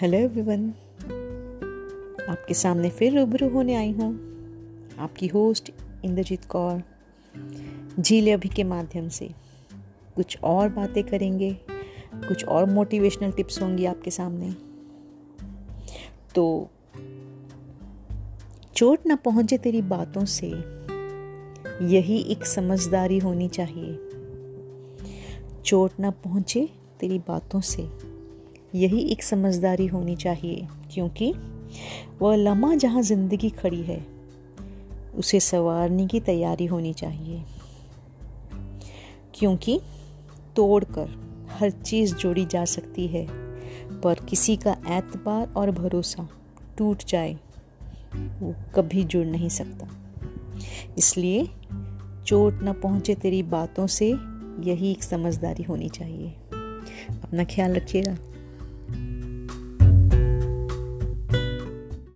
Hello everyone. आपके सामने फिर रूबरू होने आई हूँ। आपकी होस्ट इंद्रजीत कौर। झीले अभी के माध्यम से। कुछ और बातें करेंगे। कुछ और मोटिवेशनल टिप्स होंगी आपके सामने। तो चोट ना पहुँचे तेरी बातों से। यही एक समझदारी होनी चाहिए। चोट ना पहुँचे तेरी बातों से। यही एक समझदारी होनी चाहिए, क्योंकि वह लम्हा जहाँ ज़िंदगी खड़ी है, उसे संवारने की तैयारी होनी चाहिए। क्योंकि तोड़कर हर चीज़ जोड़ी जा सकती है, पर किसी का एतबार और भरोसा टूट जाए, वो कभी जुड़ नहीं सकता। इसलिए चोट न पहुँचे तेरी बातों से यही एक समझदारी होनी चाहिए। अपना ख्याल रखिएगा।